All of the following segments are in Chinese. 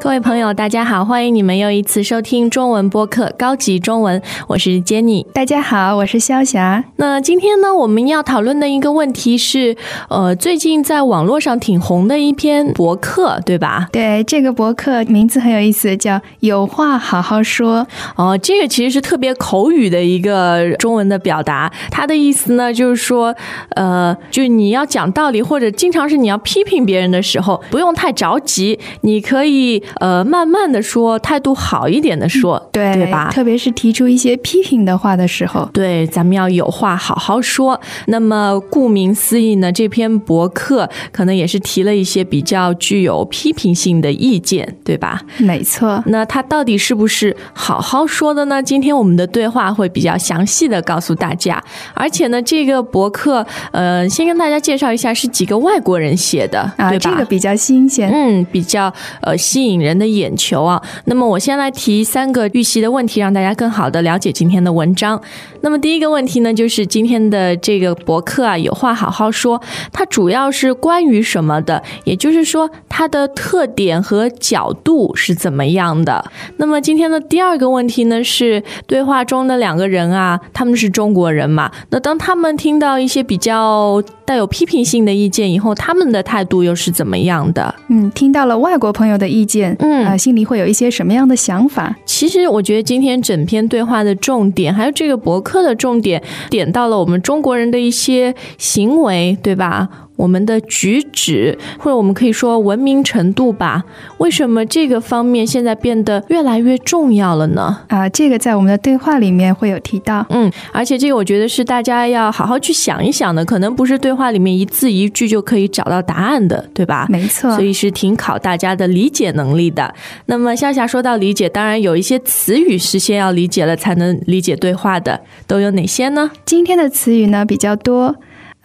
各位朋友，大家好，欢迎你们又一次收听中文播客高级中文，我是 Jenny。大家好，我是肖霞。那今天呢，我们要讨论的一个问题是，呃，最近在网络上挺红的一篇博客，对吧？对，这个博客名字很有意思，叫“有话好好说哦，这个其实是特别口语的一个中文的表达，它的意思呢，就是说，呃，就你要讲道理，或者经常是你要批评别人的时候，不用太着急，你可以呃慢慢的说，态度好一点的说”，，对对吧？特别是提出一些批评的话的时候，对，咱们要有话好好说。那么，顾名思义呢，这篇博客可能也是提了一些比较具有批评性的意见，对吧？没错。那它到底是不是好好说的呢？今天我们的对话会比较详细的告诉大家。而且呢，这个博客，呃，先跟大家介绍一下，是几个外国人写的，啊，对吧？这个比较新鲜。嗯，比较呃吸引人的眼球啊。那么我先来提三个预习的问题，让大家更好的了解今天的文章。那么第一个问题呢，就是今天的这个博客啊，有话好好说，它主要是关于什么的？也就是说，它的特点和角度是怎么样的？那么今天的第二个问题呢，是对话中的两个人啊，他们是中国人嘛？那当他们听到一些比较带有批评性的意见以后，他们的态度又是怎么样的？嗯，听到了外国朋友的意见，嗯啊、心里会有一些什么样的想法？其实我觉得今天整篇对话的重点，还有这个博客的重点，点到了我们中国人的一些行为，对吧？我们的举止，或者我们可以说文明程度吧。为什么这个方面现在变得越来越重要了呢？啊、这个在我们的对话里面会有提到。嗯，而且这个我觉得是大家要好好去想一想的，可能不是对话里面一字一句就可以找到答案的，对吧？没错所，以是挺考大家的理解能力的。那么夏夏说到理解，当然有一些词语是先要理解了才能理解对话的，都有哪些呢？今天的词语呢比较多。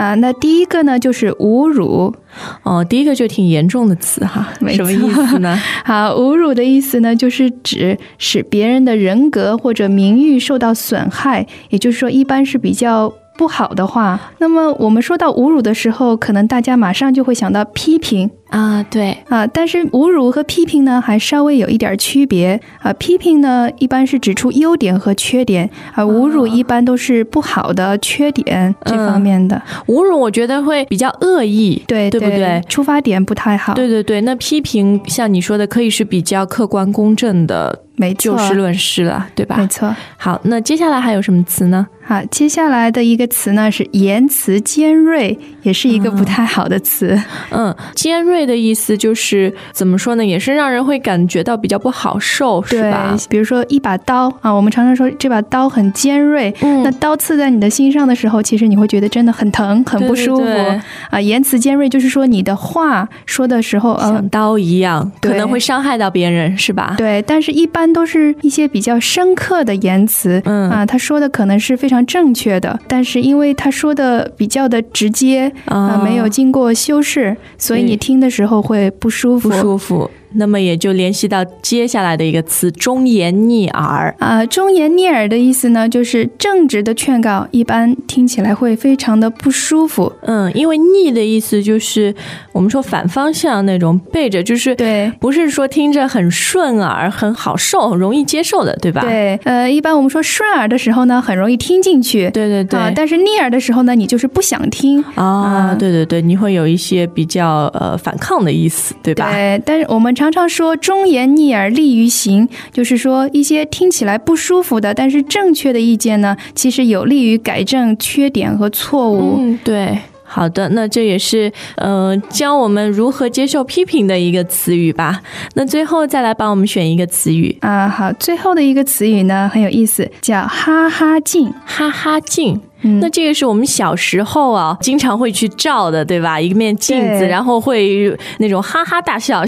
啊、那第一个呢就是侮辱。哦，第一个就挺严重的词哈，没什么意思呢？好，侮辱的意思呢，就是指使别人的人格或者名誉受到损害，也就是说，一般是比较不好的话。那么我们说到侮辱的时候，可能大家马上就会想到批评啊，对，啊，但是侮辱和批评呢，还稍微有一点区别啊。批评呢，一般是指出优点和缺点，而侮辱一般都是不好的缺点这方面的。侮辱我觉得会比较恶意，对对不对？出发点不太好。对对对，那批评像你说的，可以是比较客观公正的，没错就，事论事了，对吧？没错。好，那接下来还有什么词呢？好，接下来的一个词呢是言辞尖锐，也是一个不太好的词。嗯，尖锐的意思就是怎么说呢？也是让人会感觉到比较不好受，是吧？，比如说一把刀啊，我们常常说这把刀很尖锐，嗯那刀刺在你的心上的时候，其实你会觉得真的很疼，很不舒服啊。言辞尖锐就是说你的话说的时候，呃像，刀一样，可能会伤害到别人，是吧？对，但是一般都是一些比较深刻的言辞，嗯啊，他说的可能是非常正确的，但是因为他说的比较的直接啊、啊没有经过修饰，所以你听的时候会不舒服。不舒服。那么也就联系到接下来的一个词“忠言逆耳啊，忠言逆耳的意思呢，就是正直的劝告，一般听起来会非常的不舒服。”。嗯，因为逆的意思就是我们说反方向那种背着，就是对不是说听着很顺耳、很好受、容易接受的，对吧？对，呃，一般我们说顺耳的时候呢，很容易听进去。对对对啊，但是逆耳的时候呢，你就是不想听。啊，啊对对对，你会有一些比较呃反抗的意思，对吧？对，但是我们常常说忠言逆耳利于行，就是说一些听起来不舒服的，但是正确的意见呢，其实有利于改正缺点和错误。嗯，对。好的，那这也是呃教我们如何接受批评的一个词语吧。那最后再来帮我们选一个词语，啊，好，最后的一个词语呢很有意思，叫哈哈镜。哈哈镜。那这个是我们小时候啊，经常会去照的，对吧？一面镜子，然后会那种哈哈大笑，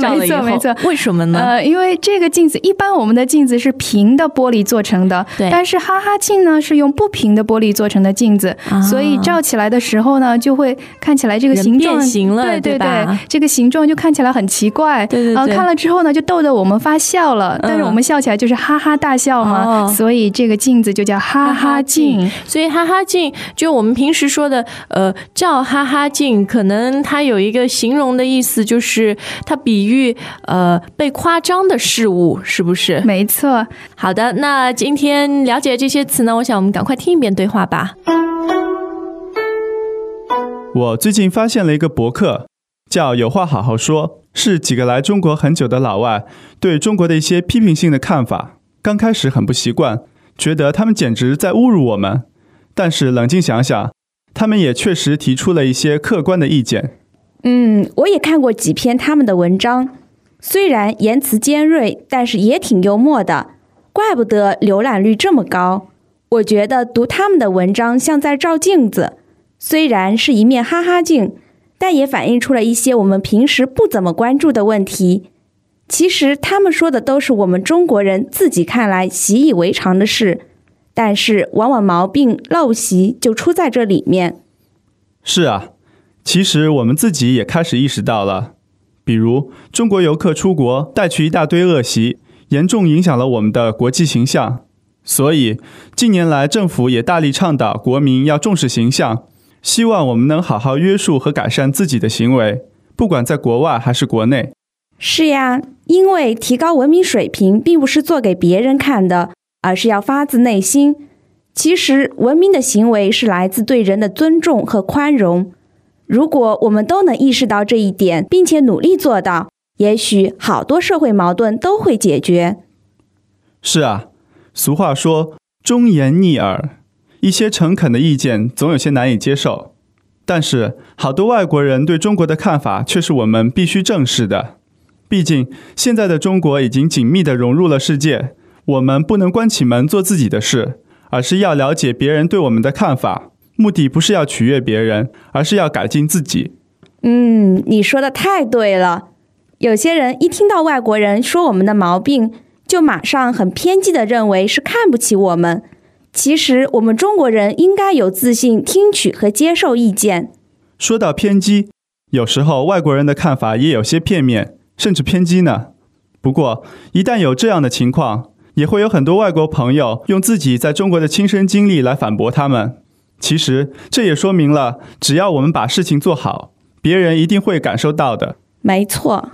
照了以后，没错没错。为什么呢？呃，因为这个镜子，一般我们的镜子是平的玻璃做成的，对。但是哈哈镜呢是用不平的玻璃做成的镜子，啊。所以照起来的时候呢，就会看起来这个形状变形了对对对对，这个形状就看起来很奇怪，对对对。看了之后呢，就逗得我们发笑了，但是我们笑起来就是哈哈大笑嘛，哦。所以这个镜子就叫哈哈镜。所以哈哈镜就我们平时说的，呃，照哈哈镜，可能它有一个形容的意思，就是它比喻呃被夸张的事物，是不是？没错，好的，那今天了解这些词呢，我想我们赶快听一遍对话吧。我最近发现了一个博客，叫“有话好好说”，是几个来中国很久的老外对中国的一些批评性的看法。刚开始很不习惯，觉得他们简直在侮辱我们。但是冷静想想，他们也确实提出了一些客观的意见。嗯，我也看过几篇他们的文章，虽然言辞尖锐，但是也挺幽默的，怪不得浏览率这么高。我觉得读他们的文章像在照镜子，虽然是一面哈哈镜，但也反映出了一些我们平时不怎么关注的问题。其实他们说的都是我们中国人自己看来习以为常的事，但是往往毛病陋习就出在这里面。是啊，其实我们自己也开始意识到了，比如中国游客出国带去一大堆恶习，严重影响了我们的国际形象。所以近年来政府也大力倡导国民要重视形象，希望我们能好好约束和改善自己的行为，不管在国外还是国内。是呀，因为提高文明水平并不是做给别人看的，而是要发自内心。其实，文明的行为是来自对人的尊重和宽容。如果我们都能意识到这一点，并且努力做到，也许好多社会矛盾都会解决。是啊，俗话说“忠言逆耳”，一些诚恳的意见总有些难以接受，但是好多外国人对中国的看法却是我们必须正视的。毕竟，现在的中国已经紧密地融入了世界，我们不能关起门做自己的事，而是要了解别人对我们的看法。目的不是要取悦别人，而是要改进自己。嗯，你说的太对了。有些人一听到外国人说我们的毛病，就马上很偏激的认为是看不起我们。其实，我们中国人应该有自信，听取和接受意见。说到偏激，有时候外国人的看法也有些片面，甚至偏激呢。不过，一旦有这样的情况，也会有很多外国朋友用自己在中国的亲身经历来反驳他们。其实，这也说明了，只要我们把事情做好，别人一定会感受到的。没错。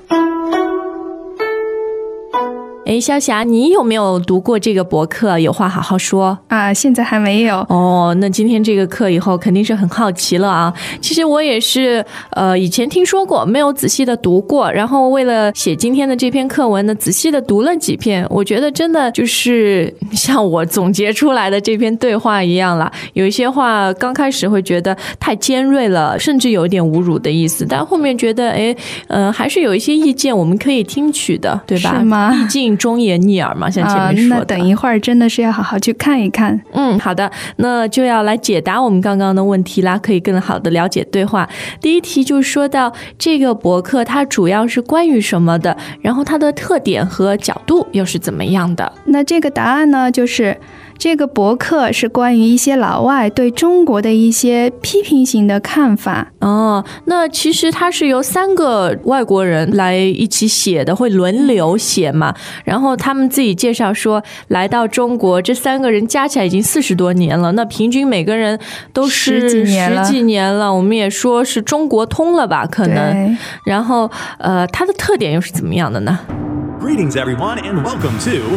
哎，肖霞，你有没有读过这个博客？有话好好说。啊，现在还没有。哦，那今天这个课以后肯定是很好奇了啊。其实我也是，呃，以前听说过，没有仔细的读过。然后为了写今天的这篇课文呢，仔细的读了几篇。我觉得真的就是像我总结出来的这篇对话一样啦。有一些话刚开始会觉得太尖锐了，甚至有一点侮辱的意思，但后面觉得，哎，呃，还是有一些意见我们可以听取的，对吧？是吗毕竟忠言逆耳嘛，像前啊面说的。那等一会儿真的是要好好去看一看。嗯，好的，那就要来解答我们刚刚的问题啦，可以更好的了解对话。第一题就说到这个博客它主要是关于什么的，然后它的特点和角度又是怎么样的？那这个答案呢，就是这个博客是关于一些老外对中国的一些批评性的看法。哦，那其实它是由三个外国人来一起写的，会轮流写嘛。然后他们自己介绍说，来到中国这三个人加起来已经四十多年了，那平均每个人都是十几年了十几年了。我们也说是中国通了吧，可能。然后，呃，它的特点又是怎么样的呢？Greetings, everyone, and welcome to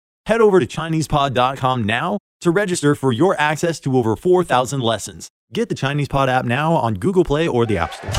Head over to ChinesePod.com now to register for your access to over 4,000 lessons. Get the Chinese Pod app now on Google Play or the App Store.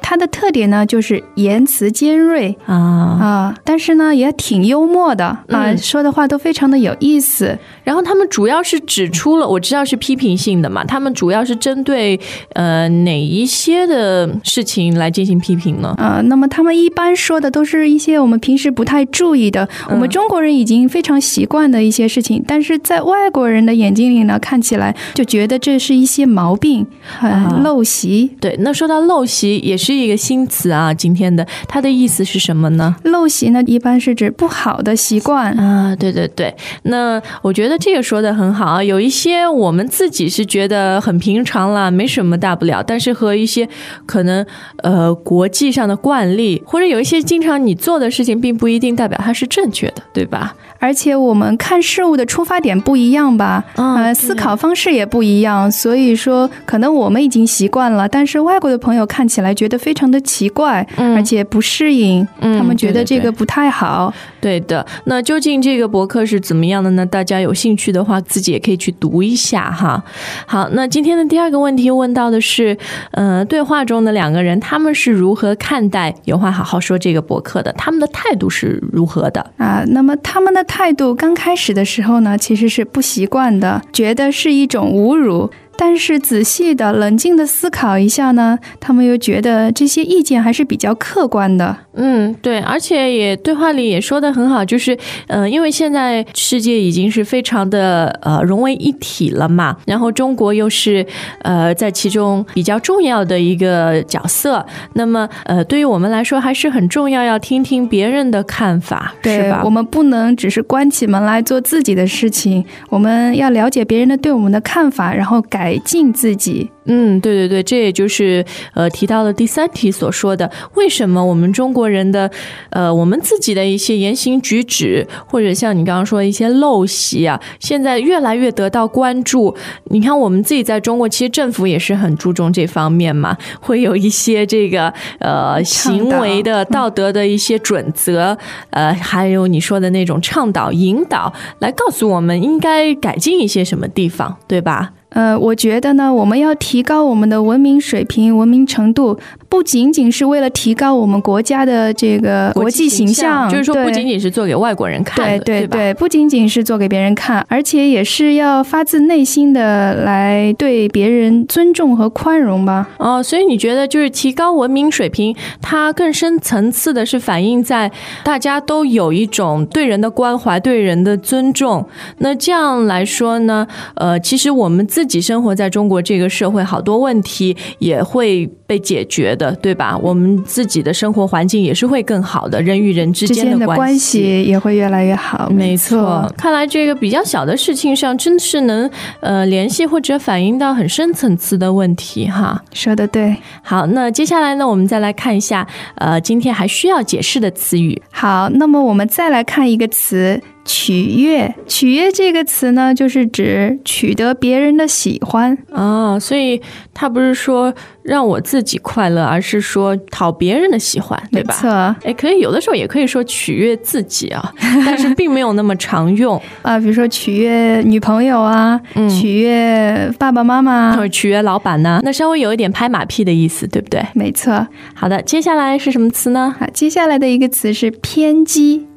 它的特点呢就是言辞尖锐啊，啊，但是呢也挺幽默的啊，嗯说的话都非常的有意思。 然后他们主要是指出了，我知道是批评性的嘛，他们主要是针对呃哪一些的事情来进行批评呢？啊，那么他们一般说的都是一些我们平时不太注意的，我们中国人已经非常习惯的一些事情，但是在外国人的眼睛里呢，看起来就觉得这是一些毛病，很、啊陋习。对，那说到陋习，也是一个新词啊，今天的它的意思是什么呢？陋习呢，一般是指不好的习惯。啊，对对对，那我觉得这个说的很好啊。有一些我们自己是觉得很平常啦，没什么大不了，但是和一些可能呃国际上的惯例，或者有一些经常你做的事情，并不一定代表它是正确的，对吧？而且我们看事物的出发点不一样吧，呃，嗯对思考方式也不一样，所以说可能我们已经习惯了，但是外国的朋友看起来觉得非常的奇怪，嗯而且不适应，嗯他们觉得这个不太好。对的，那究竟这个博客是怎么样的呢？大家有兴趣的话，自己也可以去读一下哈。好，那今天的第二个问题问到的是，呃，对话中的两个人他们是如何看待有话好好说这个博客的？他们的态度是如何的？啊，那么他们的态度刚开始的时候呢，其实是不习惯的，觉得是一种侮辱。但是仔细的、冷静的思考一下呢，他们又觉得这些意见还是比较客观的。嗯，对，而且也对话里也说的很好，就是呃，因为现在世界已经是非常的呃融为一体了嘛，然后中国又是呃在其中比较重要的一个角色，那么呃对于我们来说还是很重要，要听听别人的看法，是吧？我们不能只是关起门来做自己的事情，我们要了解别人的对我们的看法，然后改进自己。嗯，对对对，这也就是呃提到了第三题所说的，为什么我们中国人的呃我们自己的一些言行举止，或者像你刚刚说的一些陋习啊，现在越来越得到关注。你看我们自己在中国，其实政府也是很注重这方面嘛，会有一些这个呃行为的道德的一些准则，呃，还有你说的那种倡导引导，来告诉我们应该改进一些什么地方，对吧？呃，我觉得呢，我们要提高我们的文明水平、文明程度，不仅仅是为了提高我们国家的这个国际形象，就是说不仅仅是做给外国人看对？对对，不仅仅是做给别人看，而且也是要发自内心的来对别人尊重和宽容吧。哦，所以你觉得就是提高文明水平，它更深层次的是反映在大家都有一种对人的关怀、对人的尊重。那这样来说呢，呃，其实我们自己生活在中国这个社会，好多问题也会被解决的，对吧？我们自己的生活环境也是会更好的，人与人之之间的关系也会越来越好。没错错，，看来这个比较小的事情上，真是能呃联系或者反映到很深层次的问题哈。说的对。好，那接下来呢，我们再来看一下，呃，今天还需要解释的词语。好，那么我们再来看一个词“取悦”。取悦这个词呢，就是指取得别人的喜欢。哦，所以他不是说让我自己快乐，而是说讨别人的喜欢，对吧？没错，哎，可以有的时候也可以说取悦自己啊，但是并没有那么常用。啊，比如说取悦女朋友啊，嗯取悦爸爸妈妈啊或者。取悦老板呢，那稍微有一点拍马屁的意思，对不对？没错，好的，接下来是什么词呢？好，接下来的一个词是偏激。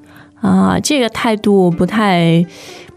啊，这个态度不太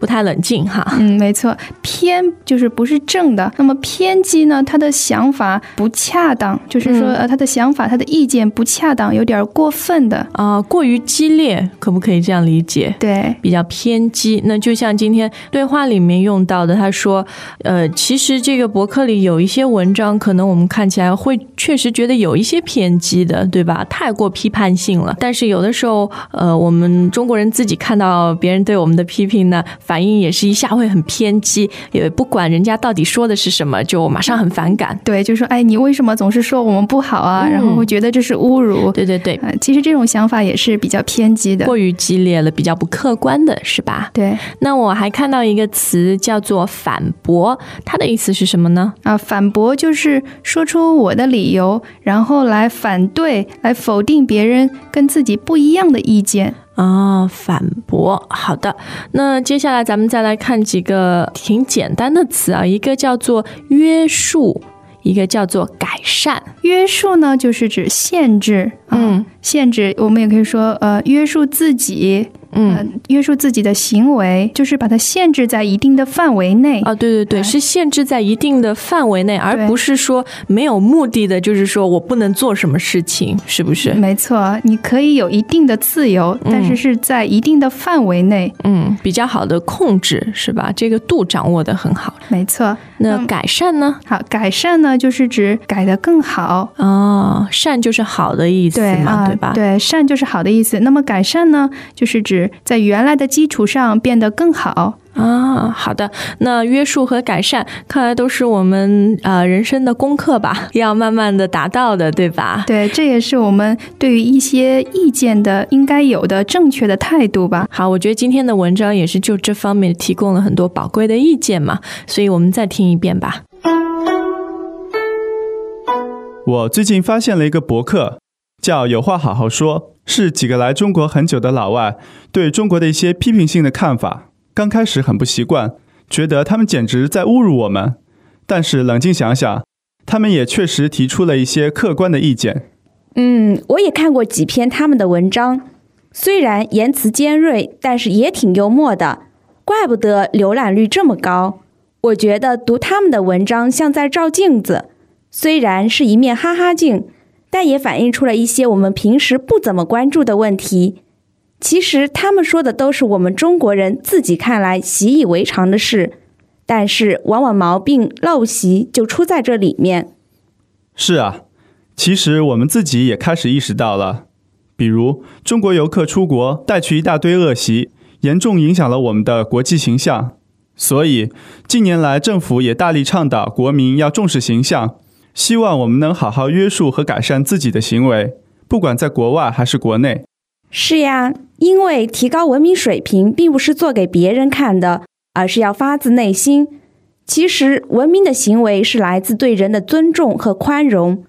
不太冷静哈。嗯，没错，偏就是不是正的。那么偏激呢？他的想法不恰当，就是说，嗯呃，他的想法、他的意见不恰当，有点过分的。啊、过于激烈，可不可以这样理解？对，比较偏激，那就像今天对话里面用到的，他说，呃，其实这个博客里有一些文章，可能我们看起来会确实觉得有一些偏激的，对吧？太过批判性了。但是有的时候，呃，我们中国人自己看到别人对我们的批评呢，反应也是一下会很偏激，也不管人家到底说的是什么，就马上很反感。对，就说，哎，你为什么总是说我们不好啊？嗯然后会觉得这是侮辱。对对对，呃，其实这种想法也是比较偏激的。过于激烈了，比较不客观的是吧？对那我还看到一个词叫做反驳，它的意思是什么呢？啊，反驳就是说出我的理由，然后来反对、来否定别人跟自己不一样的意见。哦，反驳。好的，那接下来咱们再来看几个挺简单的词啊，一个叫做约束，一个叫做改善。约束呢，就是指限制，啊嗯，限制。我们也可以说，呃，约束自己，嗯，呃，约束自己的行为，就是把它限制在一定的范围内。啊，对对对，哎是限制在一定的范围内，而不是说没有目的的，就是说我不能做什么事情，是不是？没错，你可以有一定的自由，但是是在一定的范围内。嗯，比较好的控制是吧？这个度掌握的很好。没错。嗯那改善呢？好，改善呢，就是指改得更好。哦，善就是好的意思嘛，对啊，对吧？对，善就是好的意思。那么改善呢，就是指在原来的基础上变得更好。啊，好的。那约束和改善，看来都是我们呃人生的功课吧，要慢慢的达到的，对吧？对，这也是我们对于一些意见的应该有的正确的态度吧。好，我觉得今天的文章也是就这方面提供了很多宝贵的意见嘛，所以我们再听一遍吧。我最近发现了一个博客，叫“有话好好说”，是几个来中国很久的老外对中国的一些批评性的看法。刚开始很不习惯，觉得他们简直在侮辱我们。但是冷静想想，他们也确实提出了一些客观的意见。嗯，我也看过几篇他们的文章，虽然言辞尖锐，但是也挺幽默的，怪不得浏览率这么高。我觉得读他们的文章像在照镜子，虽然是一面哈哈镜，但也反映出了一些我们平时不怎么关注的问题。其实他们说的都是我们中国人自己看来习以为常的事，但是往往毛病陋习就出在这里面。是啊，其实我们自己也开始意识到了，比如中国游客出国带去一大堆恶习，严重影响了我们的国际形象。所以近年来政府也大力倡导国民要重视形象，希望我们能好好约束和改善自己的行为，不管在国外还是国内。是呀，因为提高文明水平并不是做给别人看的，而是要发自内心。其实，文明的行为是来自对人的尊重和宽容。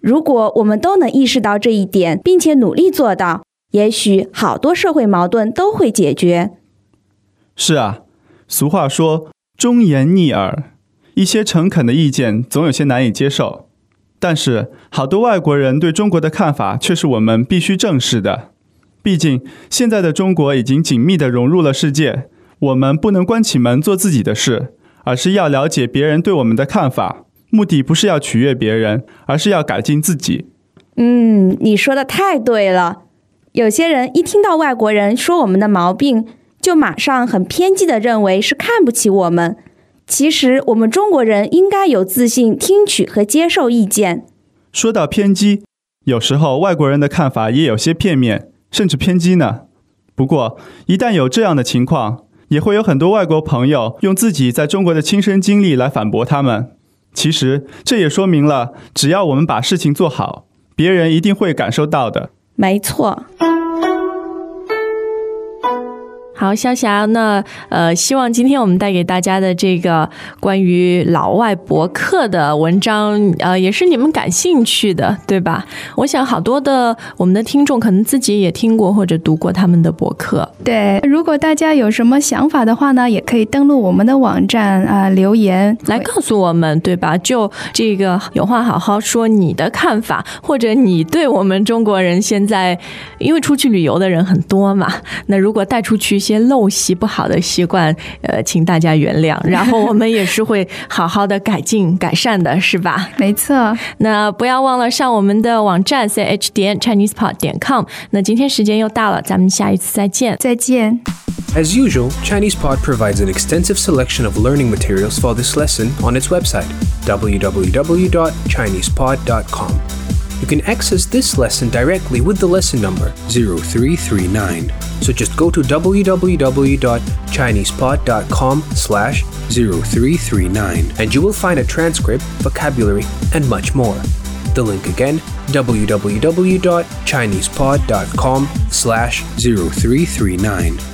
如果我们都能意识到这一点，并且努力做到，也许好多社会矛盾都会解决。是啊，俗话说“忠言逆耳”，一些诚恳的意见总有些难以接受，但是好多外国人对中国的看法却是我们必须正视的。毕竟，现在的中国已经紧密地融入了世界，我们不能关起门做自己的事，而是要了解别人对我们的看法。目的不是要取悦别人，而是要改进自己。嗯，你说的太对了。有些人一听到外国人说我们的毛病，就马上很偏激地认为是看不起我们。其实，我们中国人应该有自信，听取和接受意见。说到偏激，有时候外国人的看法也有些片面，甚至偏激呢。不过，一旦有这样的情况，也会有很多外国朋友用自己在中国的亲身经历来反驳他们。其实，这也说明了，只要我们把事情做好，别人一定会感受到的。没错。好，潇霞，那呃，希望今天我们带给大家的这个关于老外博客的文章，呃，也是你们感兴趣的，对吧？我想好多的我们的听众可能自己也听过或者读过他们的博客。对，如果大家有什么想法的话呢，也可以登录我们的网站啊、留言来告诉我们，对吧？就这个有话好好说你的看法，或者你对我们中国人现在，因为出去旅游的人很多嘛，那如果带出去一些陋习不好的习惯，呃，请大家原谅，然后我们也是会好好的改进改善的，是吧？没错，那不要忘了上我们的网站 c h 点 chinesepod 点 com。那今天时间又到了，咱们下一次再见。再见。As usual, ChinesePod provides an extensive selection of learning materials for this lesson on its website, www.chinesepod.com. You can access this lesson directly with the lesson number 0339. So just go to www.chinesepod.com slash 0339 and you will find a transcript, vocabulary, and much more. The link again, www.chinesepod.com slash 0339.